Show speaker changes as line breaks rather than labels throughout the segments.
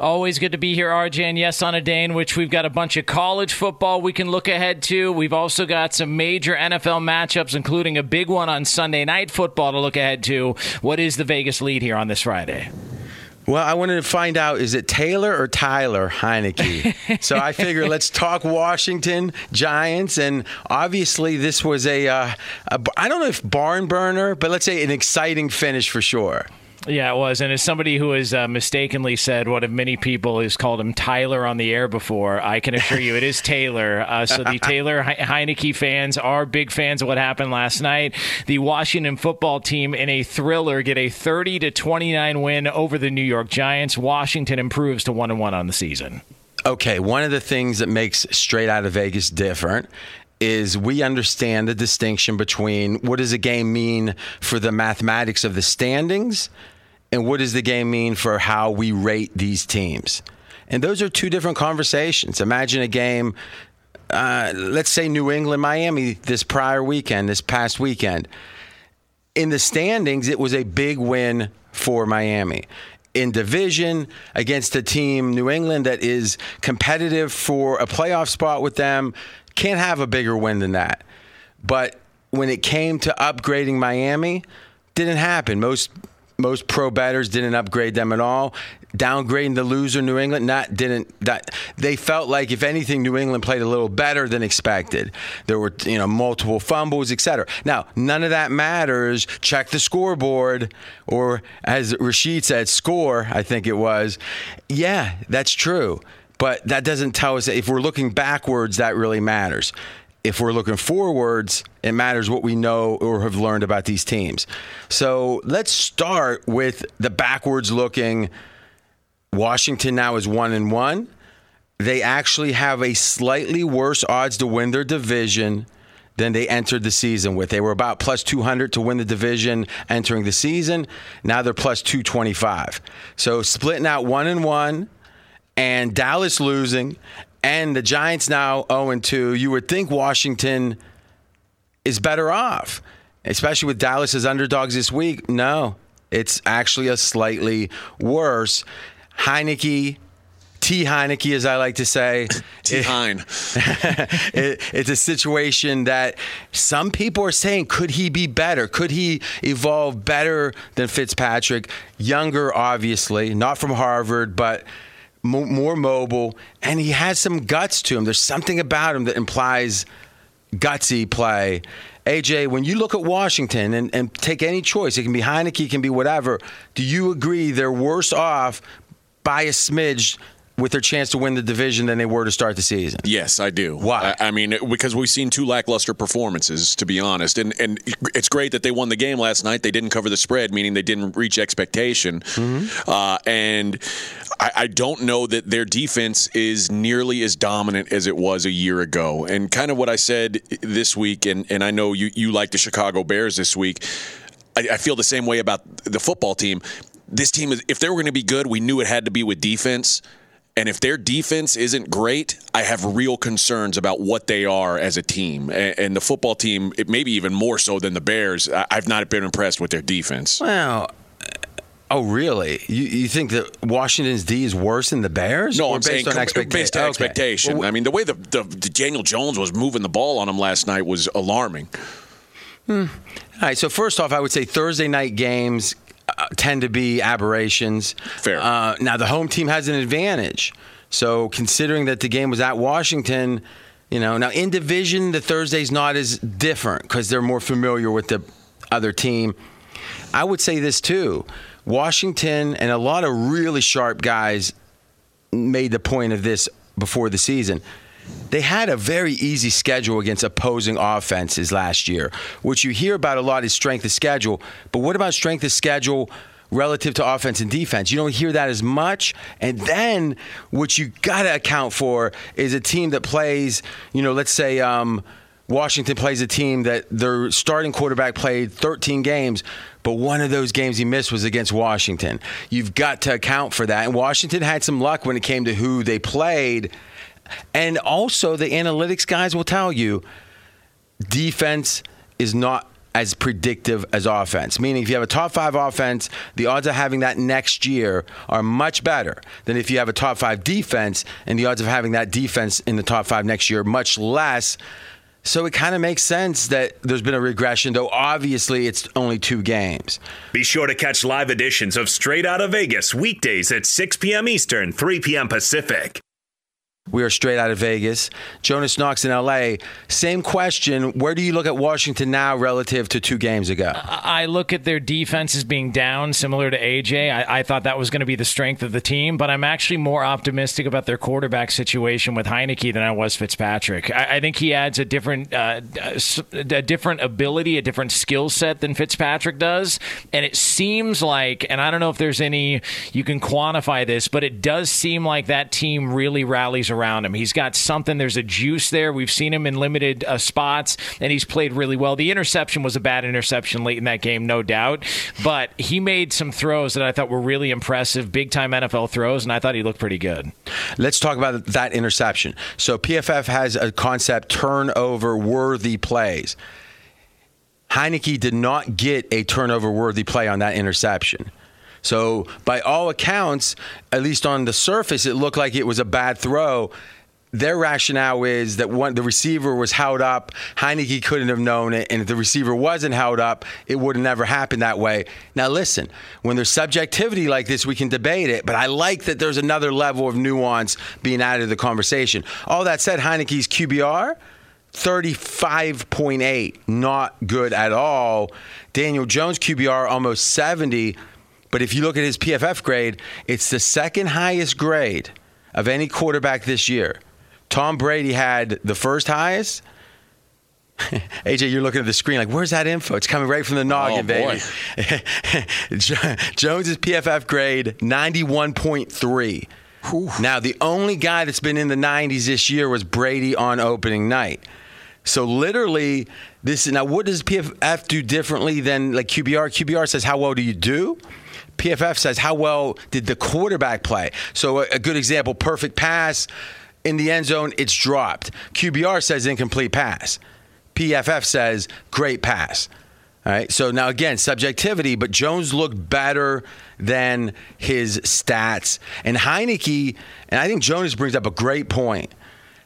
Always good to be here, RJ. And yes, on a day in which we've got a bunch of college football we can look ahead to. We've also got some major NFL matchups, including a big one on Sunday night football to look ahead to. What is the Vegas lead here on this Friday?
Well, I wanted to find out is it Taylor or Tyler Heinicke? so I figure let's talk Washington Giants. And obviously, this was a, uh, a I don't know if barn burner, but let's say an exciting finish for sure.
Yeah, it was. And as somebody who has uh, mistakenly said one of many people has called him Tyler on the air before, I can assure you it is Taylor. Uh, so the Taylor he- Heinicke fans are big fans of what happened last night. The Washington football team in a thriller get a 30 to 29 win over the New York Giants. Washington improves to 1 and 1 on the season.
Okay, one of the things that makes Straight Out of Vegas different is we understand the distinction between what does a game mean for the mathematics of the standings and what does the game mean for how we rate these teams. And those are two different conversations. Imagine a game, uh, let's say New England, Miami this prior weekend, this past weekend. In the standings, it was a big win for Miami in division against a team, New England, that is competitive for a playoff spot with them. Can't have a bigger win than that. But when it came to upgrading Miami, didn't happen. Most most pro betters didn't upgrade them at all. Downgrading the loser New England, not didn't that they felt like if anything New England played a little better than expected. There were you know multiple fumbles, etc. Now none of that matters. Check the scoreboard, or as Rashid said, score. I think it was. Yeah, that's true. But that doesn't tell us that if we're looking backwards, that really matters if we're looking forwards, it matters what we know or have learned about these teams. So let's start with the backwards looking. Washington now is one and one. They actually have a slightly worse odds to win their division than they entered the season with. They were about plus 200 to win the division entering the season. Now they're plus 225. So splitting out one and one and Dallas losing and the Giants now 0 2, you would think Washington is better off, especially with Dallas as underdogs this week. No, it's actually a slightly worse. Heinicke, T. Heinicke, as I like to say.
T. Hein.
it, it's a situation that some people are saying, could he be better? Could he evolve better than Fitzpatrick? Younger, obviously, not from Harvard, but more mobile, and he has some guts to him. There's something about him that implies gutsy play. AJ, when you look at Washington and, and take any choice, it can be Heinicke, it can be whatever. Do you agree they're worse off by a smidge with their chance to win the division than they were to start the season.
Yes, I do.
Why?
I, I, mean, because we've seen two lackluster performances, to be honest. And and it's great that they won the game last night. They didn't cover the spread, meaning they didn't reach expectation. Mm-hmm. Uh, and I, I don't know that their defense is nearly as dominant as it was a year ago. And kind of what I said this week, and, and I know you, you like the Chicago Bears this week. I, I feel the same way about the football team. This team is, if they were going to be good, we knew it had to be with defense. And if their defense isn't great, I have real concerns about what they are as a team. And, the football team, it maybe even more so than the Bears, I've not been impressed with their defense.
Well, Oh, really? You, you think that Washington's D is worse than the Bears?
No, I'm
based
saying
on
expecta- based on okay. expectation. Well, I mean, the way the, the, the, Daniel Jones was moving the ball on him last night was alarming.
Hmm. All right. So first off, I would say Thursday night games tend to be aberrations.
Fair.
Uh, now the home team has an advantage. So considering that the game was at Washington, you know, now in division the Thursday's not as different because they're more familiar with the other team. I would say this too. Washington and a lot of really sharp guys made the point of this before the season. They had a very easy schedule against opposing offenses last year, which you hear about a lot is strength of schedule. But what about strength of schedule relative to offense and defense? You don't hear that as much. And then what you got to account for is a team that plays, you know, let's say, um, Washington plays a team that their starting quarterback played 13 games, but one of those games he missed was against Washington. You've got to account for that. And Washington had some luck when it came to who they played. And also, the analytics guys will tell you defense is not as predictive as offense. Meaning, if you have a top five offense, the odds of having that next year are much better than if you have a top five defense, and the odds of having that defense in the top five next year much less. So it kind of makes sense that there's been a regression, though obviously it's only two games.
Be sure to catch live editions of Straight Out of Vegas weekdays at 6 p.m. Eastern, 3 p.m. Pacific.
We are straight out of Vegas. Jonas Knox in LA. Same question. Where do you look at Washington now relative to two games ago?
I look at their defense as being down, similar to AJ. I, I thought that was going to be the strength of the team, but I'm actually more optimistic about their quarterback situation with Heinicke than I was Fitzpatrick. I, I think he adds a different, uh, a different ability, a different skill set than Fitzpatrick does, and it seems like, and I don't know if there's any you can quantify this, but it does seem like that team really rallies around around him. He's got something. There's a juice there. We've seen him in limited uh, spots, and he's played really well. The interception was a bad interception late in that game, no doubt, but he made some throws that I thought were really impressive, big time NFL throws, and I thought he looked pretty good.
Let's talk about that interception. So PFF has a concept turnover worthy plays. Heinicke did not get a turnover worthy play on that interception. So, by all accounts, at least on the surface, it looked like it was a bad throw. Their rationale is that the receiver was held up. Heinicke couldn't have known it, and if the receiver wasn't held up, it would have never happened that way. Now, listen, when there's subjectivity like this, we can debate it, but I like that there's another level of nuance being added to the conversation. All that said, Heinicke's QBR. 35.8, not good at all. Daniel Jones QBR almost 70. But if you look at his PFF grade, it's the second highest grade of any quarterback this year. Tom Brady had the first highest. AJ, you're looking at the screen like, where's that info? It's coming right from the noggin,
oh,
baby. Jones's PFF grade 91.3. Now, the only guy that's been in the 90s this year was Brady on opening night. So literally, this is now what does PFF do differently than like QBR? QBR says, how well do you do? PFF says, how well did the quarterback play? So, a, good example perfect pass in the end zone, it's dropped. QBR says incomplete pass. PFF says great pass. All right. So now again, subjectivity, but Jones looked better than his stats. And Heinicke, and I think Jonas brings up a great point.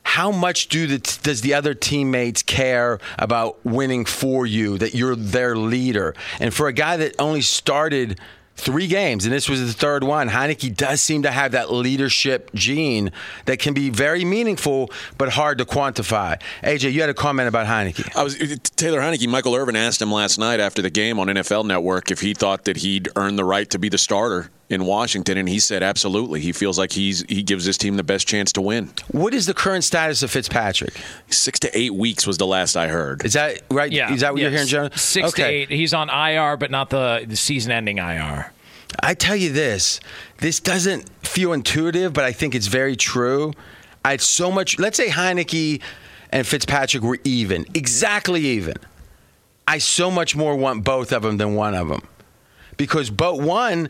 How much do the, does the other teammates care about winning for you, that you're their leader? And for a guy that only started three games, and this was the third one. Heinicke does seem to have that leadership gene that can be very meaningful, but hard to quantify. AJ, you had a comment about Heinicke.
I was Taylor Heinicke. Michael Irvin asked him last night after the game on NFL Network if he thought that he'd earned the right to be the starter in Washington, and he said absolutely. He feels like he's he gives his team the best chance to win.
What is the current status of Fitzpatrick?
Six to eight weeks was the last I heard.
Is that right?
Yeah.
Is that what
yes.
you're hearing, John?
Six okay. to eight. He's on IR, but not the, the season-ending IR.
I tell you this, this doesn't feel intuitive, but I think it's very true. I had so much. Let's say Heinicke and Fitzpatrick were even, exactly even. I so much more want both of them than one of them, because but one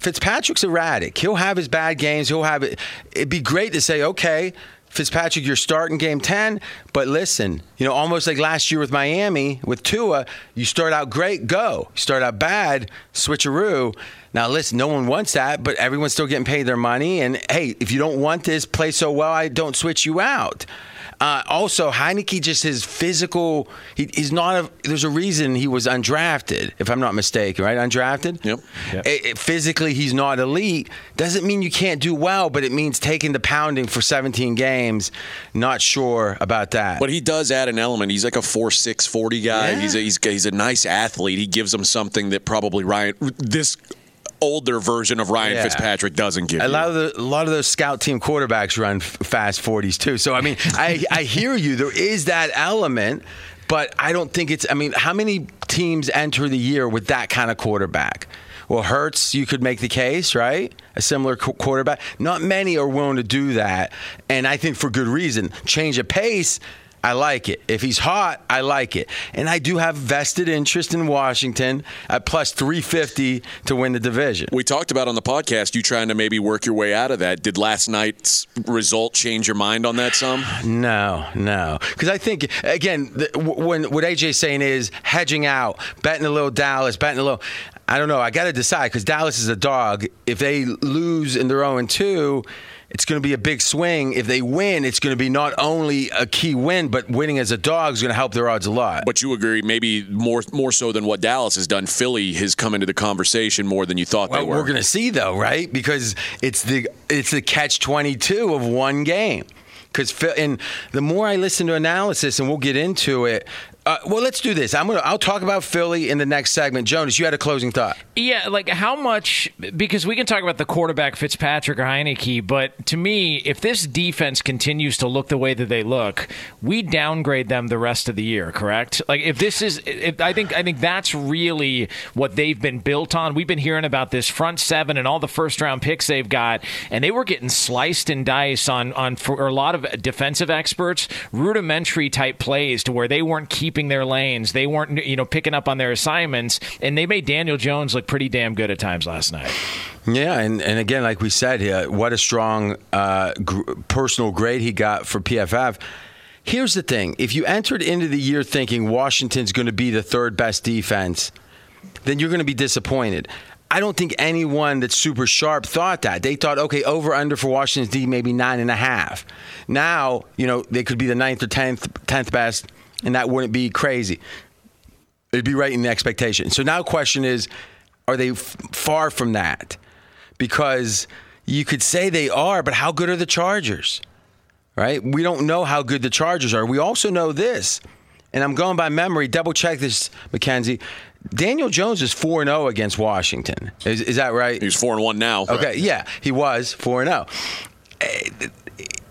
Fitzpatrick's erratic. He'll have his bad games. He'll have it. It'd be great to say, okay, Fitzpatrick, you're starting game 10, but listen, you know, almost like last year with Miami, with Tua, you start out great, go. You start out bad, switcheroo. Now, listen, no one wants that, but everyone's still getting paid their money. And hey, if you don't want this, play so well, I don't switch you out. Uh, also, Heinicke just his physical. He, he's not. A, there's a reason he was undrafted, if I'm not mistaken. Right, undrafted.
Yep.
Yep.
It- it- physically, he's not elite. Doesn't mean you can't do well, but it means taking the pounding for 17 games. Not sure about that.
But he does add an element. He's like a four six forty guy.
Yeah.
He's a, he's he's a nice athlete. He gives them something that probably Ryan this older version of Ryan
Yeah.
Fitzpatrick doesn't give.
A
you.
lot of the, a lot of those scout team quarterbacks run fast 40s too. So I mean, I I hear you. There is that element, but I don't think it's. I mean, how many teams enter the year with that kind of quarterback? Well, Hurts, you could make the case, right? A similar qu- quarterback. Not many are willing to do that, and I think for good reason. Change of pace. I like it. If he's hot, I like it. And I do have vested interest in Washington at plus 350 to win the division.
we talked about on the podcast you trying to maybe work your way out of that. Did last night's result change your mind on that some?
No, no. Because I think again, the, when what AJ's saying is hedging out, betting a little Dallas, betting a little. I don't know. I got to decide because Dallas is a dog. If they lose and they're 0 2, it's going to be a big swing. If they win, it's going to be not only a key win, but winning as a dog is going to help their odds a lot.
But you agree, maybe more more so than what Dallas has done. Philly has come into the conversation more than you thought
Well,
they were.
we're going to see though, right? Because it's the it's the catch twenty two of one game. Because and the more I listen to analysis, and we'll get into it. Uh, well, let's do this. I'm gonna. I'll talk about Philly in the next segment. Jonas, you had a closing thought.
Yeah, like how much? Because we can talk about the quarterback Fitzpatrick or Heinicke, but to me, if this defense continues to look the way that they look, we downgrade them the rest of the year. Correct? Like if this is, if, I think I think that's really what they've been built on. We've been hearing about this front seven and all the first round picks they've got, and they were getting sliced and diced on on for a lot of defensive experts, rudimentary type plays to where they weren't keeping their lanes, they weren't you know picking up on their assignments, and they made Daniel Jones look pretty damn good at times last night.
Yeah, and, and again, like we said, uh, what a strong uh, gr- personal grade he got for PFF. Here's the thing: if you entered into the year thinking Washington's going to be the third best defense, then you're going to be disappointed. I don't think anyone that's super sharp thought that. They thought, okay, over under for Washington's D maybe nine and a half. Now, you know, they could be the ninth or tenth tenth best, and that wouldn't be crazy. It'd be right in the expectation. So now, the question is, are they f- far from that? Because you could say they are, but how good are the Chargers? Right? We don't know how good the Chargers are. We also know this, and I'm going by memory. Double check this, Mackenzie. Daniel Jones is four and zero against Washington. Is, is that right?
He's four and one now.
Okay, yeah, he was four and zero.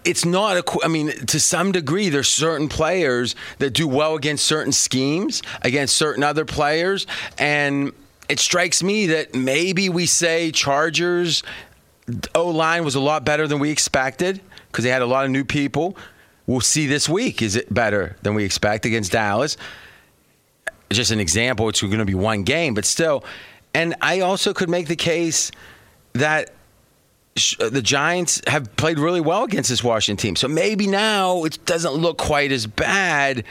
It's not a. I mean, to some degree, there's certain players that do well against certain schemes, against certain other players, and it strikes me that maybe we say Chargers O line was a lot better than we expected because they had a lot of new people. We'll see this week. Is it better than we expect against Dallas? just an example. It's going to be one game, but still. And I also could make the case that Uh, the Giants have played really well against this Washington team. So maybe now it doesn't look quite as bad,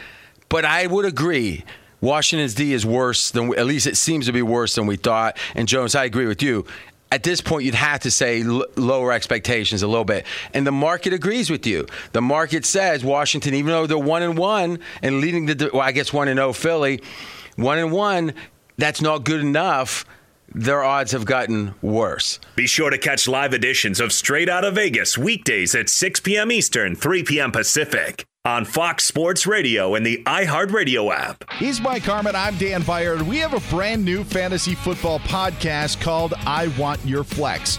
but I would agree. Washington's D is worse than, at least it seems to be worse than we thought. And Jones, I agree with you. At this point, you'd have to say l- lower expectations a little bit, and the market agrees with you. The market says Washington, even though they're one and one and leading the, well, I guess one and zero Philly, one and one, that's not good enough. Their odds have gotten worse.
Be sure to catch live editions of Straight Out of Vegas weekdays at 6 p.m. Eastern, 3 p.m. Pacific on Fox Sports Radio and the iHeartRadio app.
He's Mike Harmon. I'm Dan Beyer. We have a brand new fantasy football podcast called I Want Your Flex.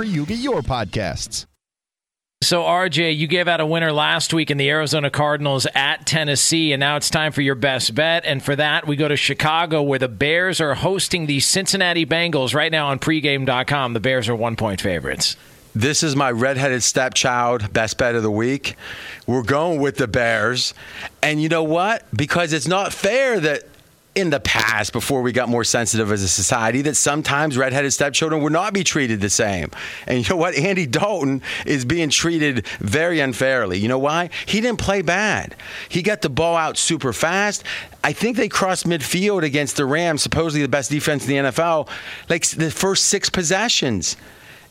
you get your podcasts.
So, RJ, you gave out a winner last week in the Arizona Cardinals at Tennessee, and now it's time for your best bet. And for that, we go to Chicago, where the Bears are hosting the Cincinnati Bengals right now on pregame.com. The Bears are one point favorites.
This is my redheaded stepchild best bet of the week. We're going with the Bears. And you know what? Because it's not fair that in the past, before we got more sensitive as a society, that sometimes redheaded stepchildren would not be treated the same. And you know what? Andy Dalton is being treated very unfairly. You know why? He didn't play bad. He got the ball out super fast. I think they crossed midfield against the Rams, supposedly the best defense in the NFL, like the first six possessions.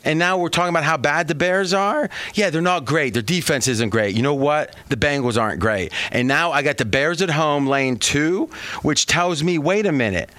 And now we're talking about how bad the Bears are. Yeah, they're not great. Their defense isn't great. You know what? The Bengals aren't great. And now I got the Bears at home, lane two, which tells me wait a minute.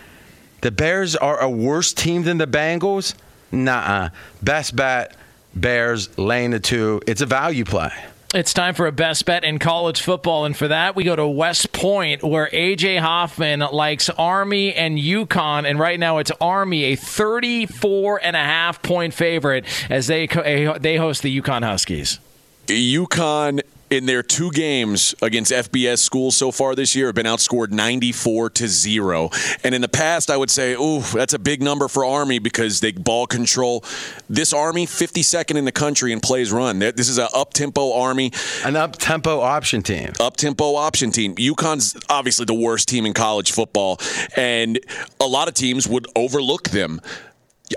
The Bears are a worse team than the Bengals? Nah. Best bet Bears, lane the two. It's a value play.
It's time for a best bet in college football, and for that we go to West Point, where AJ Hoffman likes Army and UConn, and right now it's Army, a 34 and a half point favorite as they they host the UConn Huskies.
UConn in their two games against FBS schools so far this year have been outscored 94 to 0. And in the past, I would say, ooh, that's a big number for Army because they ball control. This Army, 52nd in the country in plays run. This is an up tempo Army.
An up tempo option team.
Up tempo option team. UConn's obviously the worst team in college football, and a lot of teams would overlook them.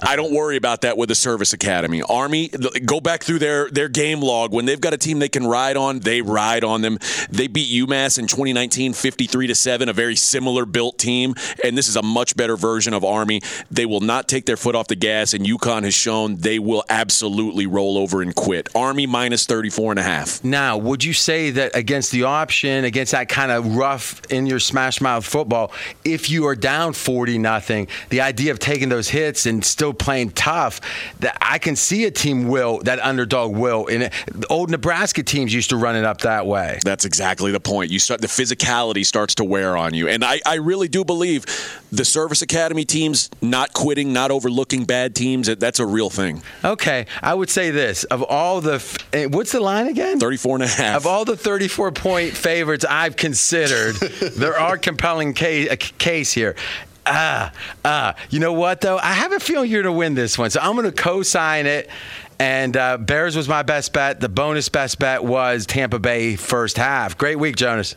I don't worry about that with the service academy. Army, go back through their their game log. When they've got a team they can ride on, they ride on them. They beat UMass in 2019 53 to 7, a very similar built team, and this is a much better version of Army. They will not take their foot off the gas and UConn has shown they will absolutely roll over and quit. Army minus 34 and a half.
Now, would you say that against the option, against that kind of rough in your smash mouth football, if you are down 40 nothing, the idea of taking those hits and still playing tough, that I can see a team will that underdog will. And the old Nebraska teams used to run it up that way.
That's exactly the point. You start the physicality starts to wear on you, and I, I really do believe the service academy teams not quitting, not overlooking bad teams. That's a real thing.
Okay, I would say this: of all the, eh, what's the line again?
34 and a half.
Of all the 34 point favorites I've considered, there are compelling case, a case here ah, ah. You know what, though? I have a feeling you're going to win this one. So I'm going to co sign it. And uh, Bears was my best bet. The bonus best bet was Tampa Bay first half. Great week, Jonas.